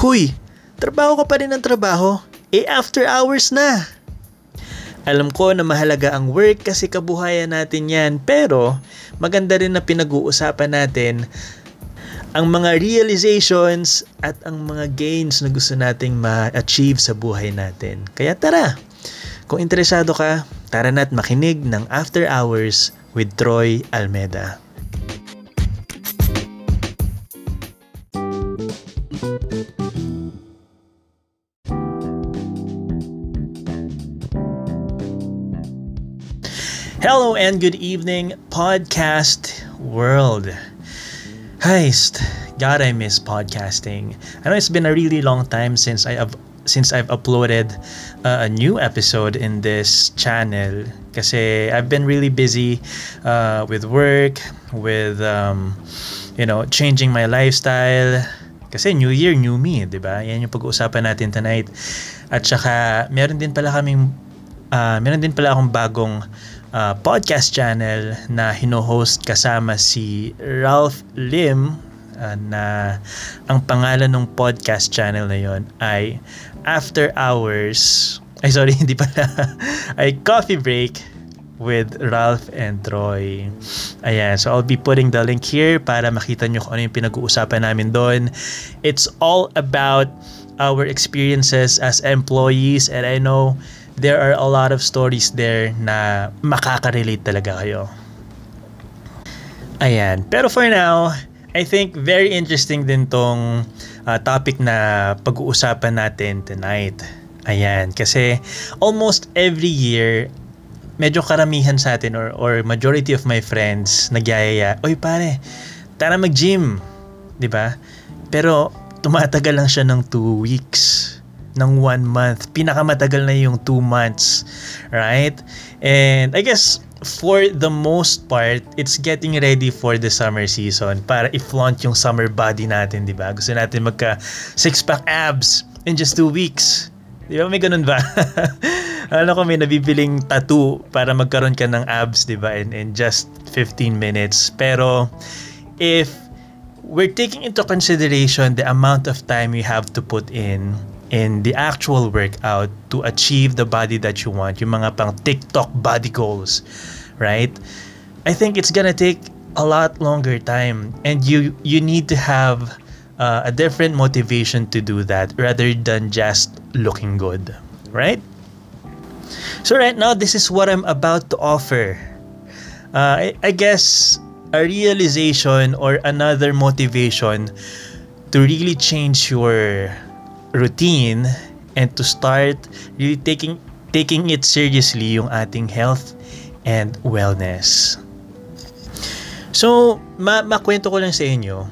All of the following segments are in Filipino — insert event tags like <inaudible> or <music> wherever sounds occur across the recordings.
Huy, trabaho ka pa rin ng trabaho. Eh after hours na. Alam ko na mahalaga ang work kasi kabuhayan natin yan pero maganda rin na pinag-uusapan natin ang mga realizations at ang mga gains na gusto nating ma-achieve sa buhay natin. Kaya tara, kung interesado ka, tara na't makinig ng After Hours with Troy Almeda. Hello and good evening, podcast world. Heist, God, I miss podcasting. I know it's been a really long time since I have since I've uploaded uh, a new episode in this channel. Kasi I've been really busy uh, with work, with um, you know changing my lifestyle. Kasi New Year, New Me, di ba? Yan yung pag-uusapan natin tonight. At saka, meron din pala kaming, uh, meron din pala akong bagong uh, podcast channel na hino-host kasama si Ralph Lim uh, na ang pangalan ng podcast channel na yon ay After Hours ay sorry <laughs> hindi pala ay Coffee Break with Ralph and Troy. Ayan, so I'll be putting the link here para makita nyo kung ano yung pinag-uusapan namin doon. It's all about our experiences as employees and I know there are a lot of stories there na makaka-relate talaga kayo. Ayan. Pero for now, I think very interesting din tong uh, topic na pag-uusapan natin tonight. Ayan. Kasi almost every year, medyo karamihan sa atin or, or majority of my friends nagyayaya, Oy pare, tara mag-gym. ba? Pero tumatagal lang siya ng 2 weeks ng one month. Pinakamatagal na yung two months. Right? And I guess for the most part, it's getting ready for the summer season para i-flaunt yung summer body natin, di ba? Gusto natin magka six-pack abs in just two weeks. Di ba? May ganun ba? <laughs> Alam ko may nabibiling tattoo para magkaroon ka ng abs, di ba? In, in just 15 minutes. Pero if we're taking into consideration the amount of time you have to put in in the actual workout to achieve the body that you want, yung mga pang TikTok body goals, right? I think it's gonna take a lot longer time and you you need to have uh, a different motivation to do that rather than just looking good, right? So right now, this is what I'm about to offer. Uh, I, I guess a realization or another motivation to really change your routine and to start really taking taking it seriously yung ating health and wellness. So, ma makwento ko lang sa inyo.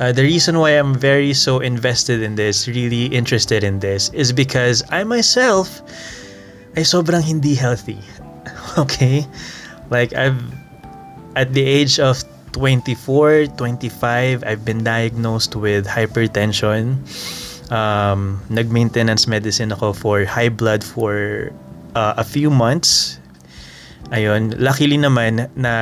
Uh, the reason why I'm very so invested in this, really interested in this, is because I myself ay sobrang hindi healthy. <laughs> Okay? Like I've at the age of 24, 25, I've been diagnosed with hypertension um, nag-maintenance medicine ako for high blood for uh, a few months. Ayun, luckily naman na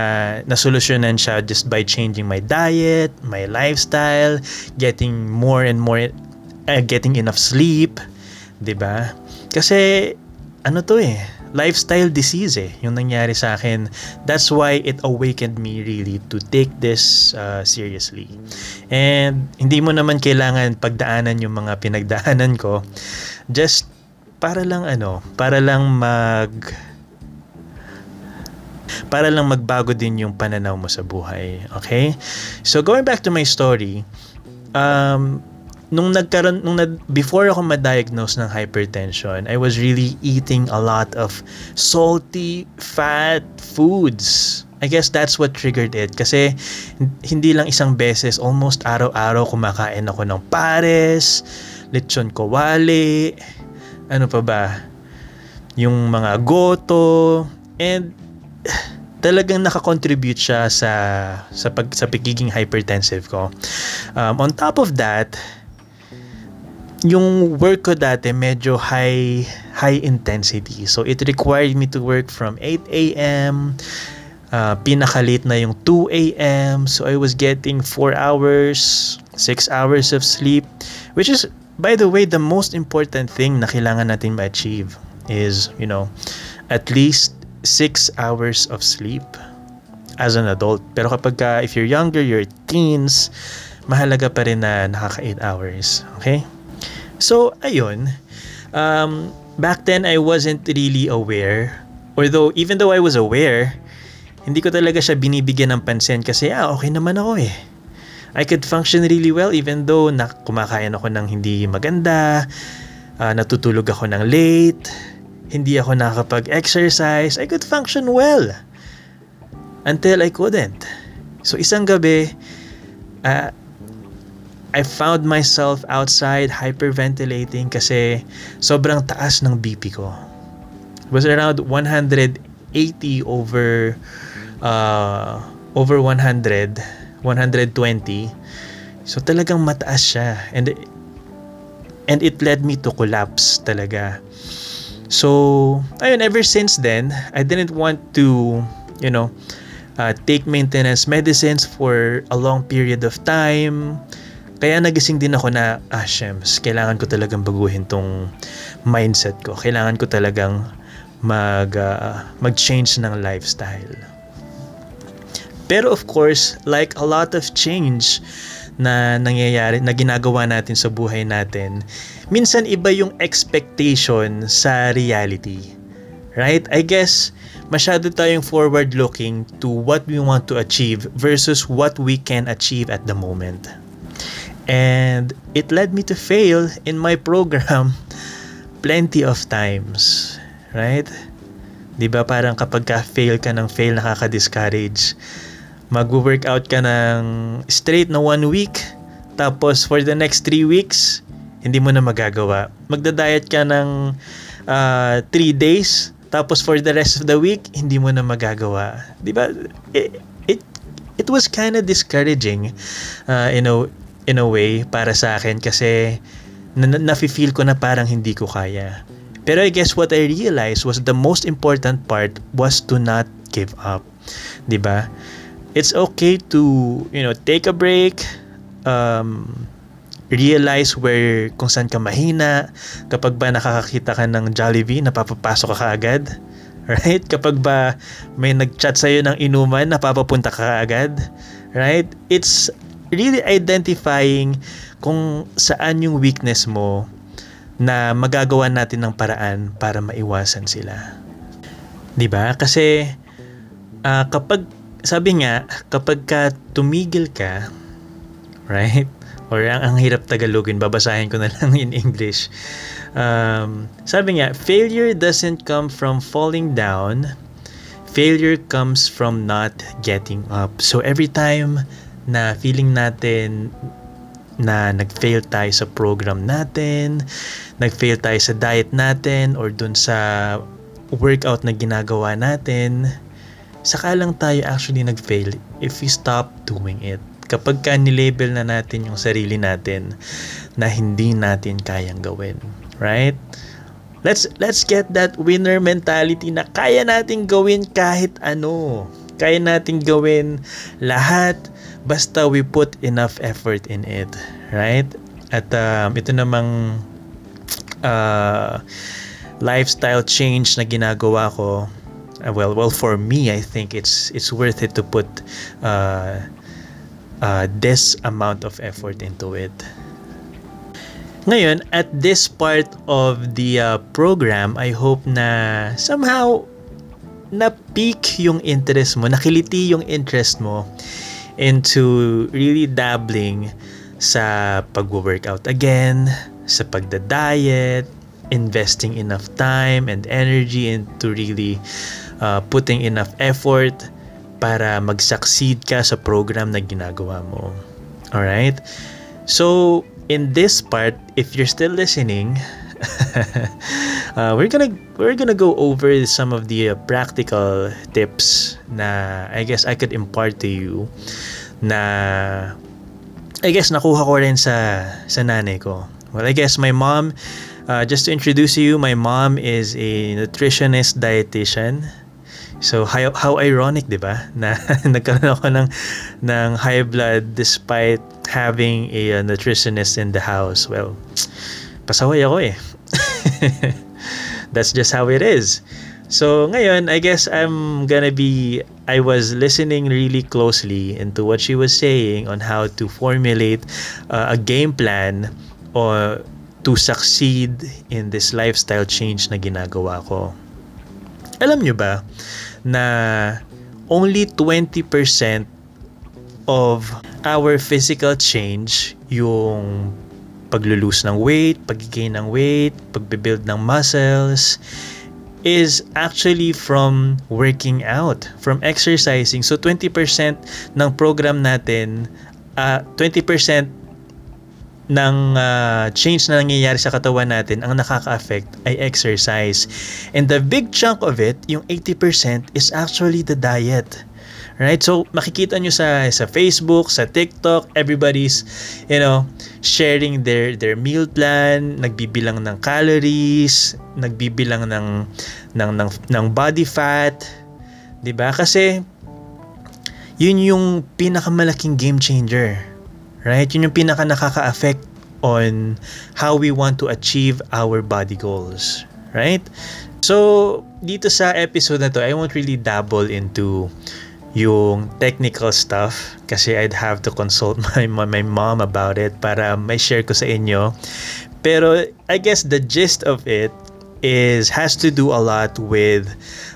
nasolusyonan siya just by changing my diet, my lifestyle, getting more and more uh, getting enough sleep, 'di ba? Kasi ano to eh, lifestyle disease eh, yung nangyari sa akin. That's why it awakened me really to take this uh, seriously. And hindi mo naman kailangan pagdaanan yung mga pinagdaanan ko. Just para lang ano, para lang mag para lang magbago din yung pananaw mo sa buhay. Okay? So going back to my story, um, nung nagkaroon nung nag, before ako ma-diagnose ng hypertension, I was really eating a lot of salty, fat foods. I guess that's what triggered it kasi hindi lang isang beses, almost araw-araw kumakain ako ng pares, lechon kawali, ano pa ba? Yung mga goto and <sighs> talagang nakakontribute siya sa sa pag sa pagiging hypertensive ko. Um, on top of that, yung work ko dati medyo high high intensity. So it required me to work from 8 a.m. Uh, pinaka-late na yung 2 a.m. So I was getting 4 hours, 6 hours of sleep, which is by the way, the most important thing na kailangan natin ma-achieve is, you know, at least 6 hours of sleep as an adult. Pero kapag ka, if you're younger, you're teens, mahalaga pa rin na nakaka 8 hours. Okay? So, ayun. Um, back then, I wasn't really aware. Although, even though I was aware, hindi ko talaga siya binibigyan ng pansin kasi, ah, okay naman ako eh. I could function really well even though na kumakain ako ng hindi maganda, uh, natutulog ako ng late, hindi ako nakakapag-exercise, I could function well until I couldn't. So isang gabi, uh, I found myself outside hyperventilating kasi sobrang taas ng BP ko. It was around 180 over uh, over 100, 120. So talagang mataas siya and and it led me to collapse talaga. So, ayun, ever since then, I didn't want to, you know, uh, take maintenance medicines for a long period of time. Kaya nagising din ako na, ah, shems, kailangan ko talagang baguhin tong mindset ko. Kailangan ko talagang mag, uh, mag-change ng lifestyle. Pero of course, like a lot of change na nangyayari, na ginagawa natin sa buhay natin, minsan iba yung expectation sa reality. Right? I guess, masyado tayong forward-looking to what we want to achieve versus what we can achieve at the moment. And it led me to fail in my program <laughs> plenty of times. Right? 'Di ba parang kapag ka fail ka ng fail nakaka-discourage. Mag-workout ka ng straight na one week tapos for the next three weeks hindi mo na magagawa. Magda-diet ka ng 3 uh, days tapos for the rest of the week, hindi mo na magagawa. 'Di ba? It, it it was kind of discouraging uh, in a in a way para sa akin kasi na, na-feel ko na parang hindi ko kaya. Pero I guess what I realized was the most important part was to not give up. 'Di ba? It's okay to, you know, take a break, um, realize where kung saan ka mahina kapag ba nakakakita ka ng Jollibee napapapasok ka kaagad <laughs> right kapag ba may nagchat sa iyo ng inuman napapapunta ka kaagad right it's really identifying kung saan yung weakness mo na magagawa natin ng paraan para maiwasan sila 'di ba kasi uh, kapag sabi nga kapag ka tumigil ka right <laughs> or ang, ang hirap Tagalogin, babasahin ko na lang in English. Um, sabi nga, failure doesn't come from falling down. Failure comes from not getting up. So every time na feeling natin na nag-fail tayo sa program natin, nag-fail tayo sa diet natin, or dun sa workout na ginagawa natin, saka lang tayo actually nag-fail if we stop doing it kapag ka nilabel na natin yung sarili natin na hindi natin kayang gawin. Right? Let's let's get that winner mentality na kaya nating gawin kahit ano. Kaya nating gawin lahat basta we put enough effort in it. Right? At um, ito namang uh, lifestyle change na ginagawa ko uh, well well for me I think it's it's worth it to put uh, uh, this amount of effort into it. Ngayon, at this part of the uh, program, I hope na somehow na-peak yung interest mo, nakiliti yung interest mo into really dabbling sa pag-workout again, sa pagda-diet, investing enough time and energy into really uh, putting enough effort para mag-succeed ka sa program na ginagawa mo. Alright? So, in this part, if you're still listening, <laughs> uh, we're gonna we're gonna go over some of the uh, practical tips na I guess I could impart to you na I guess nakuha ko rin sa sa nanay ko. Well, I guess my mom uh, just to introduce you, my mom is a nutritionist dietitian So how, how ironic, 'di ba? <laughs> Na nagkaroon ako ng ng high blood despite having a, a nutritionist in the house. Well, pasaway ako eh. <laughs> That's just how it is. So ngayon, I guess I'm gonna be I was listening really closely into what she was saying on how to formulate uh, a game plan or to succeed in this lifestyle change na ginagawa ko. Alam nyo ba na only 20% of our physical change yung paglulose ng weight, pag-gain ng weight, pagbe-build ng muscles, is actually from working out, from exercising. So 20% ng program natin, uh, 20% ng uh, change na nangyayari sa katawan natin ang nakaka-affect ay exercise. And the big chunk of it, yung 80% is actually the diet. Right? So makikita nyo sa sa Facebook, sa TikTok, everybody's you know, sharing their their meal plan, nagbibilang ng calories, nagbibilang ng ng ng, ng body fat, 'di ba? Kasi yun yung pinakamalaking game changer. Right? Yun yung pinaka nakaka-affect on how we want to achieve our body goals. Right? So, dito sa episode na to, I won't really dabble into yung technical stuff kasi I'd have to consult <laughs> my, my mom about it para may share ko sa inyo. Pero I guess the gist of it is has to do a lot with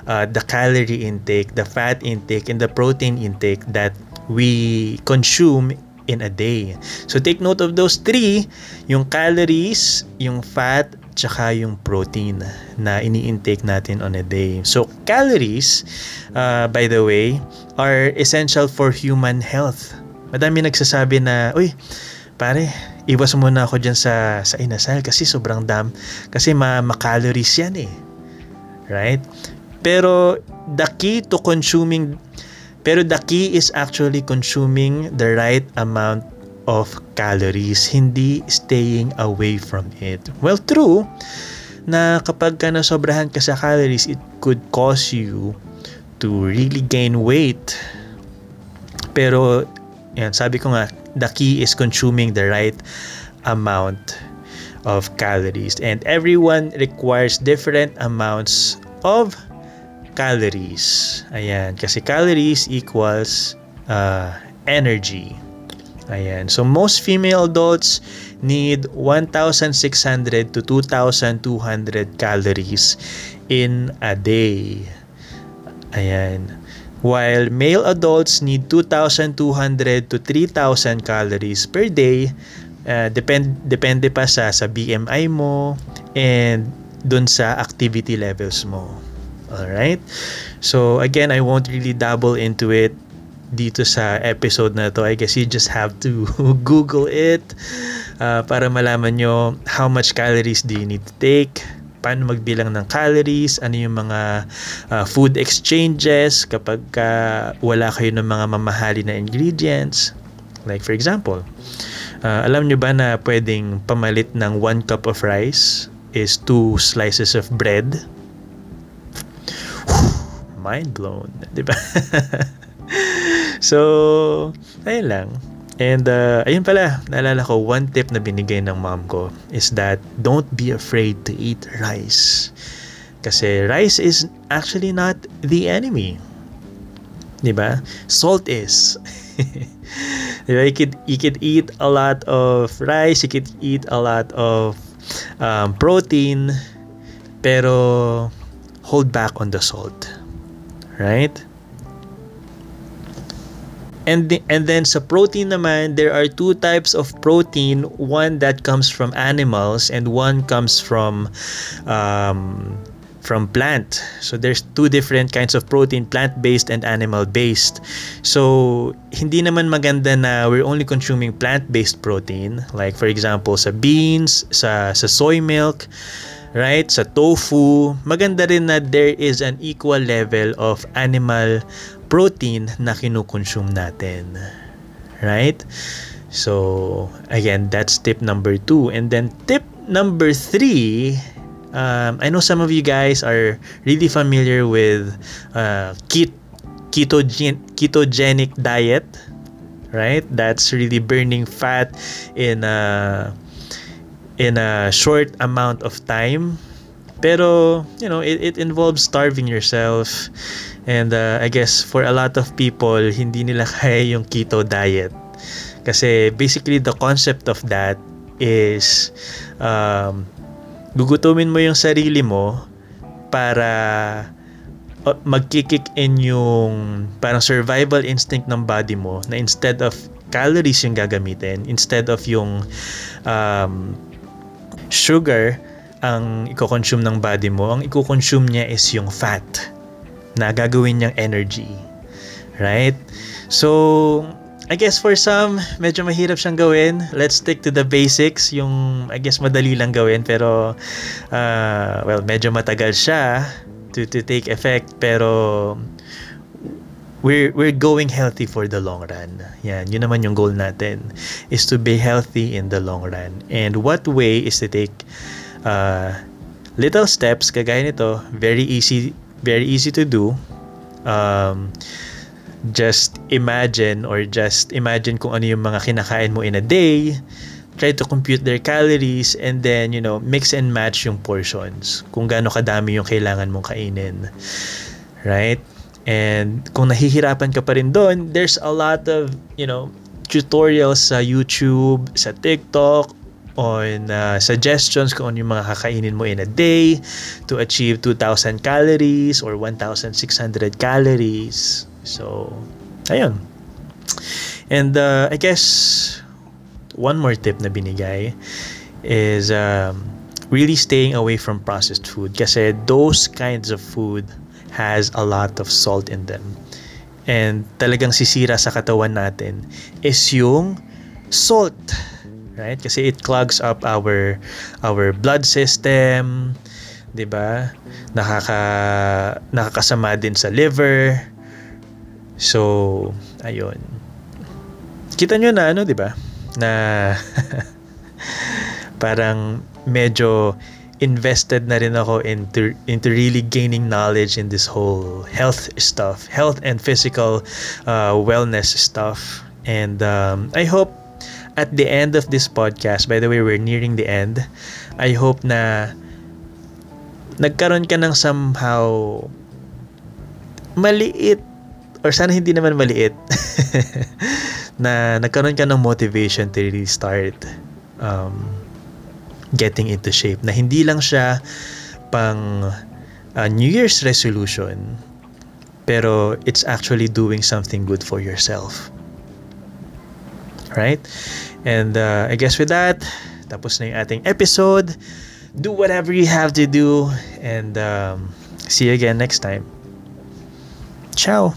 uh, the calorie intake, the fat intake, and the protein intake that we consume in a day. So take note of those three, yung calories, yung fat, tsaka yung protein na ini-intake natin on a day. So calories, uh, by the way, are essential for human health. Madami nagsasabi na, uy, pare, iwas muna ako dyan sa, sa inasal kasi sobrang dam. Kasi ma, ma-calories yan eh. Right? Pero the key to consuming pero the key is actually consuming the right amount of calories, hindi staying away from it. Well, true na kapag ka nasobrahan ka sa calories, it could cause you to really gain weight. Pero, yan, sabi ko nga, the key is consuming the right amount of calories. And everyone requires different amounts of calories. Ayan, kasi calories equals uh, energy. Ayan. So most female adults need 1,600 to 2,200 calories in a day. Ayan. While male adults need 2,200 to 3,000 calories per day. Uh, depend depende pa sa sa BMI mo and dun sa activity levels mo. Alright? So, again, I won't really dabble into it dito sa episode na to. I guess you just have to <laughs> Google it uh, para malaman nyo how much calories do you need to take, paano magbilang ng calories, ano yung mga uh, food exchanges kapag uh, wala kayo ng mga mamahali na ingredients. Like for example, uh, alam nyo ba na pwedeng pamalit ng 1 cup of rice is 2 slices of bread? mind blown, 'di ba? <laughs> so, ayun lang. And uh, ayun pala, naalala ko, one tip na binigay ng mom ko is that don't be afraid to eat rice. Kasi rice is actually not the enemy. 'Di ba? Salt is. <laughs> diba? You could you could eat a lot of rice, you could eat a lot of um, protein, pero hold back on the salt right? And, the, and then sa protein naman, there are two types of protein. One that comes from animals and one comes from um, from plant. So there's two different kinds of protein, plant-based and animal-based. So hindi naman maganda na we're only consuming plant-based protein. Like for example, sa beans, sa, sa soy milk, right? Sa tofu, maganda rin na there is an equal level of animal protein na kinukonsume natin. Right? So, again, that's tip number two. And then tip number three, Um, I know some of you guys are really familiar with uh, ket- ketogen- ketogenic diet, right? That's really burning fat in a in a short amount of time. Pero, you know, it, it involves starving yourself. And uh, I guess for a lot of people, hindi nila <laughs> kaya yung keto diet. Kasi basically the concept of that is um, gugutumin mo yung sarili mo para uh, magkikick in yung parang survival instinct ng body mo na instead of calories yung gagamitin, instead of yung um, sugar ang i-consume ng body mo, ang i-consume niya is yung fat na gagawin niyang energy. Right? So, I guess for some, medyo mahirap siyang gawin. Let's stick to the basics. Yung, I guess, madali lang gawin. Pero, uh, well, medyo matagal siya to, to take effect. Pero, we're, we're going healthy for the long run. Yan, yun naman yung goal natin. Is to be healthy in the long run. And what way is to take uh, little steps, kagaya nito, very easy, very easy to do. Um, just imagine or just imagine kung ano yung mga kinakain mo in a day. Try to compute their calories and then you know mix and match yung portions. Kung gaano kadami yung kailangan mong kainin. Right? And kung nahihirapan ka pa rin doon there's a lot of you know tutorials sa YouTube sa TikTok on uh, suggestions kung ano yung mga kakainin mo in a day to achieve 2,000 calories or 1,600 calories So, ayun. And uh, I guess one more tip na binigay is um, really staying away from processed food kasi those kinds of food has a lot of salt in them. And talagang sisira sa katawan natin is yung salt. Right? Kasi it clogs up our our blood system, 'di ba? Nakaka nakakasama din sa liver, So, ayun. Kita nyo na ano, di ba? Na <laughs> parang medyo invested na rin ako into into really gaining knowledge in this whole health stuff, health and physical uh, wellness stuff. And um, I hope at the end of this podcast, by the way, we're nearing the end. I hope na nagkaroon ka ng somehow maliit or sana hindi naman maliit <laughs> na nagkaroon ka ng motivation to really start um, getting into shape na hindi lang siya pang uh, New Year's resolution pero it's actually doing something good for yourself right? And uh, I guess with that, tapos na yung ating episode. Do whatever you have to do and um, see you again next time. Ciao!